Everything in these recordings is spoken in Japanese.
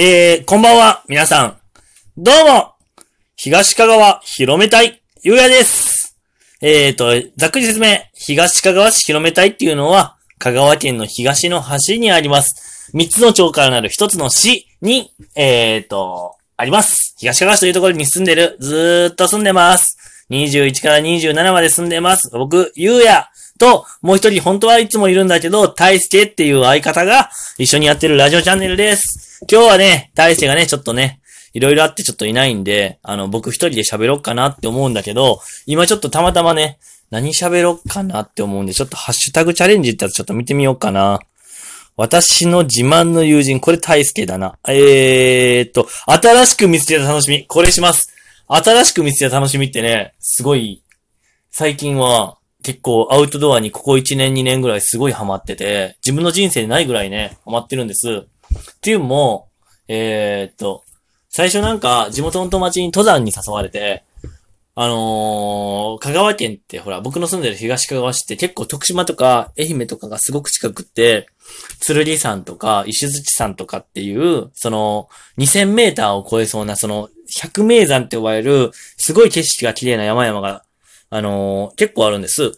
えー、こんばんは、皆さん。どうも東香川広めたい、ゆうやです。えーと、ざっくり説明。東香川市広めたいっていうのは、香川県の東の端にあります。三つの町からなる一つの市に、えーと、あります。東香川市というところに住んでる。ずーっと住んでます。21から27まで住んでます。僕、ゆうやと、もう一人本当はいつもいるんだけど、大輔っていう相方が一緒にやってるラジオチャンネルです。今日はね、大勢がね、ちょっとね、いろいろあってちょっといないんで、あの、僕一人で喋ろうかなって思うんだけど、今ちょっとたまたまね、何喋ろうかなって思うんで、ちょっとハッシュタグチャレンジってやつちょっと見てみようかな。私の自慢の友人、これ大輔だな。えーっと、新しく見つけた楽しみ、これします。新しく見つけた楽しみってね、すごい、最近は結構アウトドアにここ1年2年ぐらいすごいハマってて、自分の人生でないぐらいね、ハマってるんです。っていうのも、えー、っと、最初なんか、地元の友達に登山に誘われて、あのー、香川県ってほら、僕の住んでる東香川市って結構徳島とか愛媛とかがすごく近くって、鶴山とか石槌山とかっていう、その、2000メーターを超えそうな、その、百名山って呼ばれる、すごい景色が綺麗な山々が、あのー、結構あるんです。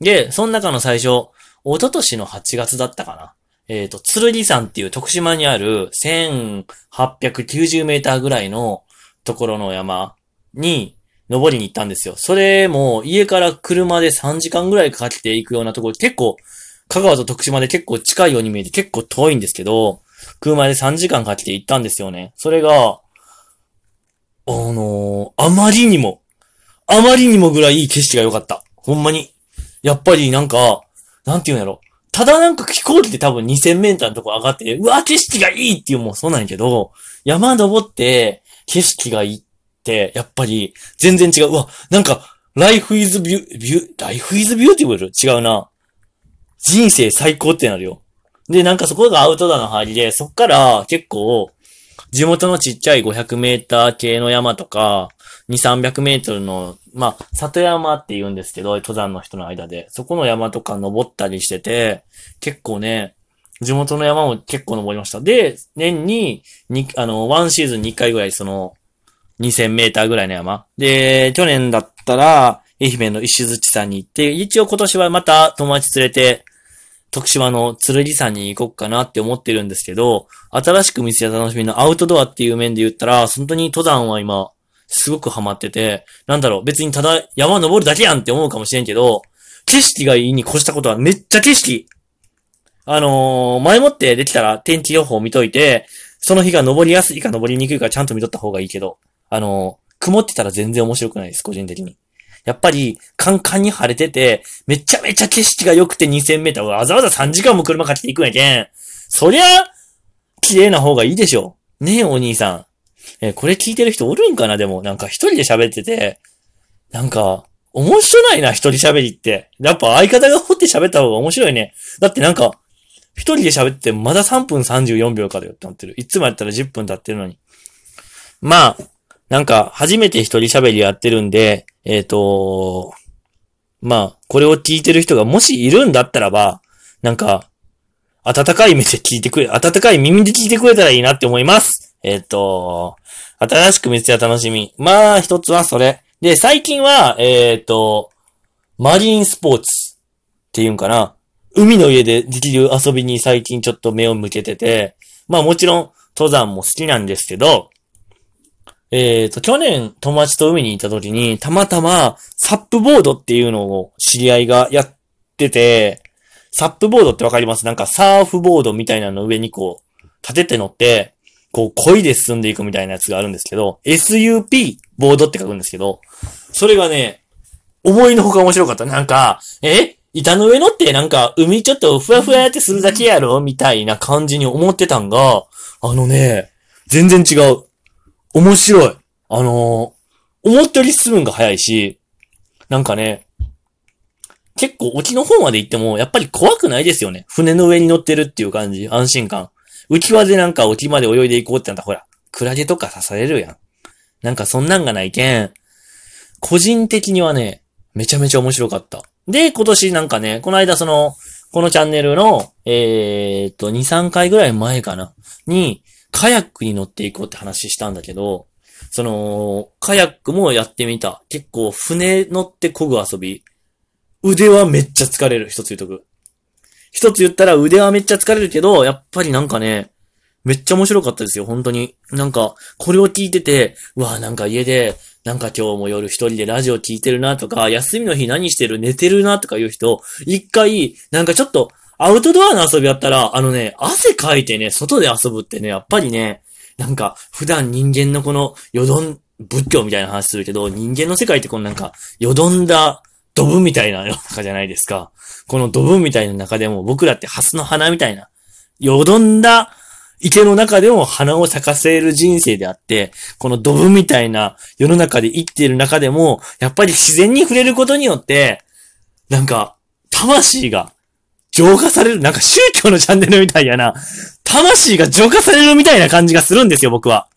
で、その中の最初、一昨年の8月だったかな。えっ、ー、と、剣山っていう徳島にある1890メーターぐらいのところの山に登りに行ったんですよ。それも家から車で3時間ぐらいかかって行くようなところ、結構、香川と徳島で結構近いように見えて結構遠いんですけど、車で3時間かけて行ったんですよね。それが、あのー、あまりにも、あまりにもぐらいいい景色が良かった。ほんまに。やっぱりなんか、なんて言うんやろ。ただなんか飛行機で多分2000メーターのとこ上がって、うわ、景色がいいっていうのもそうなんやけど、山登って景色がいいって、やっぱり全然違う。うわ、なんか、 Life is beau、beau、life is beautiful 違うな。人生最高ってなるよ。で、なんかそこがアウトドアの入りで、そっから結構、地元のちっちゃい500メーター系の山とか、2、300メートルの、まあ、里山って言うんですけど、登山の人の間で。そこの山とか登ったりしてて、結構ね、地元の山も結構登りました。で、年に、に、あの、ワンシーズンに1回ぐらいその、2000メーターぐらいの山。で、去年だったら、愛媛の石槌山に行って、一応今年はまた友達連れて、徳島の剣山に行こうかなって思ってるんですけど、新しく見つけた楽しみのアウトドアっていう面で言ったら、本当に登山は今、すごくハマってて、なんだろう、別にただ山登るだけやんって思うかもしれんけど、景色がいいに越したことはめっちゃ景色。あのー、前もってできたら天気予報見といて、その日が登りやすいか登りにくいかちゃんと見とった方がいいけど、あのー、曇ってたら全然面白くないです、個人的に。やっぱり、カンカンに晴れてて、めちゃめちゃ景色が良くて2000メーター、わざわざ3時間も車かけていくんやけん。そりゃ、綺麗な方がいいでしょ。ねえ、お兄さん。えー、これ聞いてる人おるんかな？でも、なんか一人で喋ってて、なんか、面白いな、一人喋りって。やっぱ相方が掘って喋った方が面白いね。だってなんか、一人で喋ってまだ3分34秒かだよってなってる。いつもやったら10分経ってるのに。まあ、なんか、初めて一人喋りやってるんで、えっ、ー、と、まあ、これを聞いてる人がもしいるんだったらば、なんか、温かい目で聞いてくれ、温かい耳で聞いてくれたらいいなって思います。えっ、ー、と、新しく見つけた楽しみ。まあ、一つはそれ。で、最近は、えっ、ー、と、マリンスポーツっていうんかな。海の家でできる遊びに最近ちょっと目を向けてて、まあもちろん登山も好きなんですけど、えっ、ー、と、去年友達と海に行った時に、たまたまサップボードっていうのを知り合いがやってて、サップボードってわかります？なんかサーフボードみたいなの上にこう、立てて乗って、こう、恋で進んでいくみたいなやつがあるんですけど、SUP、ボードって書くんですけど、それがね、思いのほか面白かった。なんか、え？板の上乗ってなんか海ちょっとふわふわってするだけやろ？みたいな感じに思ってたんが、あのね、全然違う。面白い。あのー、思ったより進むんが早いし、なんかね、結構沖の方まで行っても、やっぱり怖くないですよね。船の上に乗ってるっていう感じ、安心感。浮き輪でなんか沖まで泳いでいこうってなったら、ほら、クラゲとか刺されるやん。なんかそんなんがないけん、個人的にはね、めちゃめちゃ面白かった。で、今年なんかね、この間その、このチャンネルの、えー、っと、2、3回ぐらい前かな、に、カヤックに乗っていこうって話したんだけど、その、カヤックもやってみた。結構船乗って漕ぐ遊び。腕はめっちゃ疲れる。一つ言うとく。一つ言ったら腕はめっちゃ疲れるけど、やっぱりなんかね、めっちゃ面白かったですよ、本当に。なんか、これを聞いてて、うわ、なんか家で、なんか今日も夜一人でラジオ聞いてるなとか、休みの日何してる寝てるなとかいう人、一回、なんかちょっと、アウトドアの遊びやったら、あのね、汗かいてね、外で遊ぶってね、やっぱりね、なんか、普段人間のこの、よどん、仏教みたいな話するけど、人間の世界ってこのなんか、よどんだ、ドブみたいな世の中じゃないですか。このドブみたいな中でも、僕らってハスの花みたいな、よどんだ、池の中でも花を咲かせる人生であって、このドブみたいな世の中で生きている中でも、やっぱり自然に触れることによって、なんか、魂が浄化される、なんか宗教のチャンネルみたいやな、魂が浄化されるみたいな感じがするんですよ、僕は。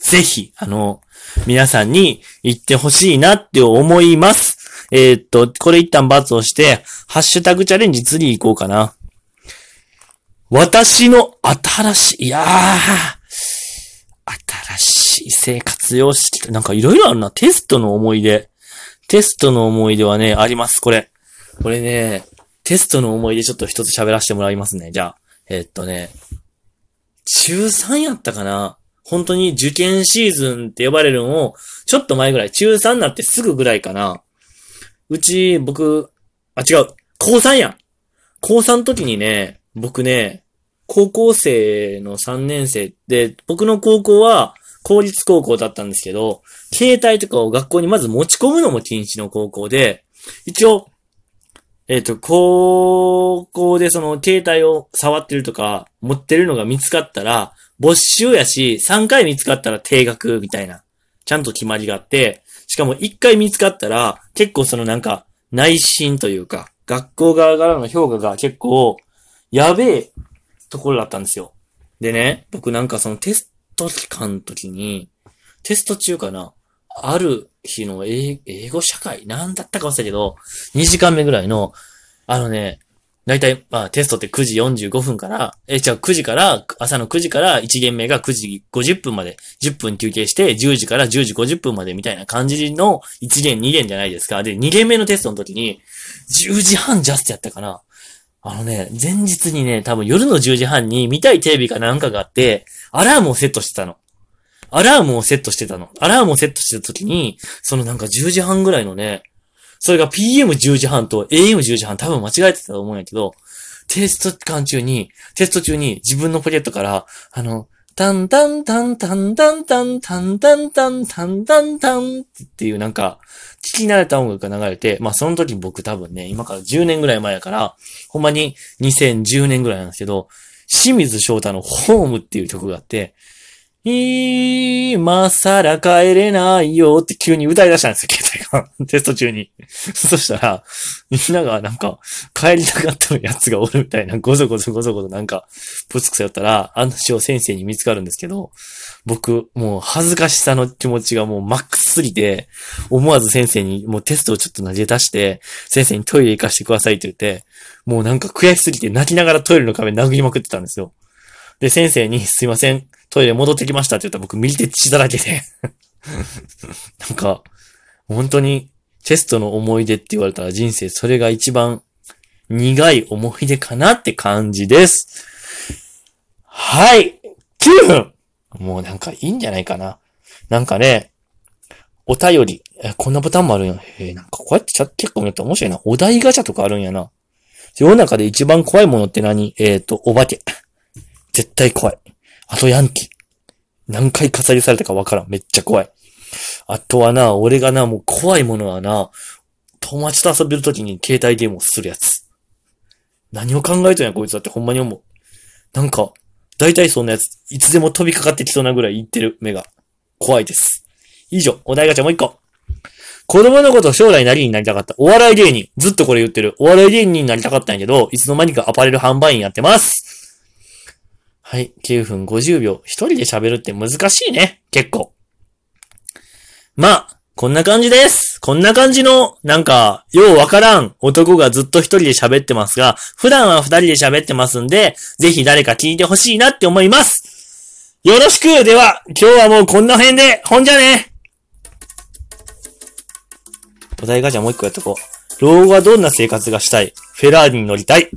ぜひ、あの、皆さんに言ってほしいなって思います。えー、っと、これ一旦罰をして、ハッシュタグチャレンジ次行こうかな。私の新しい、いやー、新しい生活様式、なんかいろいろあるな。テストの思い出。テストの思い出はね、あります、これ。これね、テストの思い出ちょっと一つ喋らせてもらいますね。じゃあ、えー、っとね、中3やったかな本当に受験シーズンって呼ばれるのを、ちょっと前ぐらい、中3になってすぐぐらいかな。うち、僕、あ、違う。高3やん高3の時にね、僕ね、高校生の3年生で、僕の高校は公立高校だったんですけど、携帯とかを学校にまず持ち込むのも禁止の高校で、一応、えっ、ー、と、高校でその携帯を触ってるとか、持ってるのが見つかったら、没収やし、3回見つかったら定額みたいな、ちゃんと決まりがあって、しかも1回見つかったら、結構そのなんか、内心というか、学校側からの評価が結構、やべえところだったんですよ。でね、僕なんかそのテスト期間の時に、テスト中かな、ある日の英語社会、なんだったか忘れたけど、2時間目ぐらいの、あのね、だいたい、まあ、テストって9時45分から、え、じゃあ9時から、朝の9時から1限目が9時50分まで、10分休憩して、10時から10時50分までみたいな感じの1限2限じゃないですか。で、2限目のテストの時に、10時半ジャストやったかな。あのね、前日にね、多分夜の10時半に見たいテレビかなんかがあって、アラームをセットしてたの。アラームをセットしてたの。アラームをセットしてた時に、そのなんか10時半ぐらいのね、それが PM10 時半と AM10 時半多分間違えてたと思うんやけど、テスト期間中に、テスト中に自分のポケットから、あの、タンタンタンタンタンタンタンタンタンタンタンタンっていうなんか、聞き慣れた音楽が流れて、まあその時僕多分ね、今から10年ぐらい前やから、ほんまに2010年ぐらいなんですけど、清水翔太のホームっていう曲があって、今更帰れないよって急に歌い出したんですよ、携帯が。テスト中に。そしたら、みんながなんか、帰りたがってるやつがおるみたいな、ごそごそごそごそなんか、ぶつくさやったら、あの詩を先生に見つかるんですけど、僕、もう恥ずかしさの気持ちがもうマックスすぎて、思わず先生にもうテストをちょっと投げ出して、先生にトイレ行かしてくださいって言って、もうなんか悔しすぎて泣きながらトイレの壁殴りまくってたんですよ。で、先生に、すいません、トイレ戻ってきましたって言ったら僕右手血だらけで なんか、本当にテストの思い出って言われたら人生それが一番苦い思い出かなって感じです。はい !9 分もうなんかいいんじゃないかな。なんかね、お便り、え、こんなボタンもあるんや。えー、なんかこうやってチャ結構見ると面白いな。お題ガチャとかあるんやな。世の中で一番怖いものって何？えっ、ー、と、お化け。絶対怖い。あとヤンキー。何回重ねされたかわからん。めっちゃ怖い。あとはな、俺がな、もう怖いものはな、友達と遊べるときに携帯ゲームをするやつ。何を考えとんや、こいつだってほんまに思う。なんか、大体そんなやつ、いつでも飛びかかってきそうなぐらい言ってる目が。怖いです。以上、お題ガチャもう一個。子供のこと将来何になりたかった。お笑い芸人。ずっとこれ言ってる。お笑い芸人になりたかったんやけど、いつの間にかアパレル販売員やってます。はい、9分50秒。一人で喋るって難しいね。結構。まあ、こんな感じです。こんな感じの、なんか、ようわからん男がずっと一人で喋ってますが、普段は二人で喋ってますんで、ぜひ誰か聞いてほしいなって思います。よろしくでは、今日はもうこんな辺で、ほんじゃねお題ガチャもう一個やっとこう。老後はどんな生活がしたい？フェラーリに乗りたい。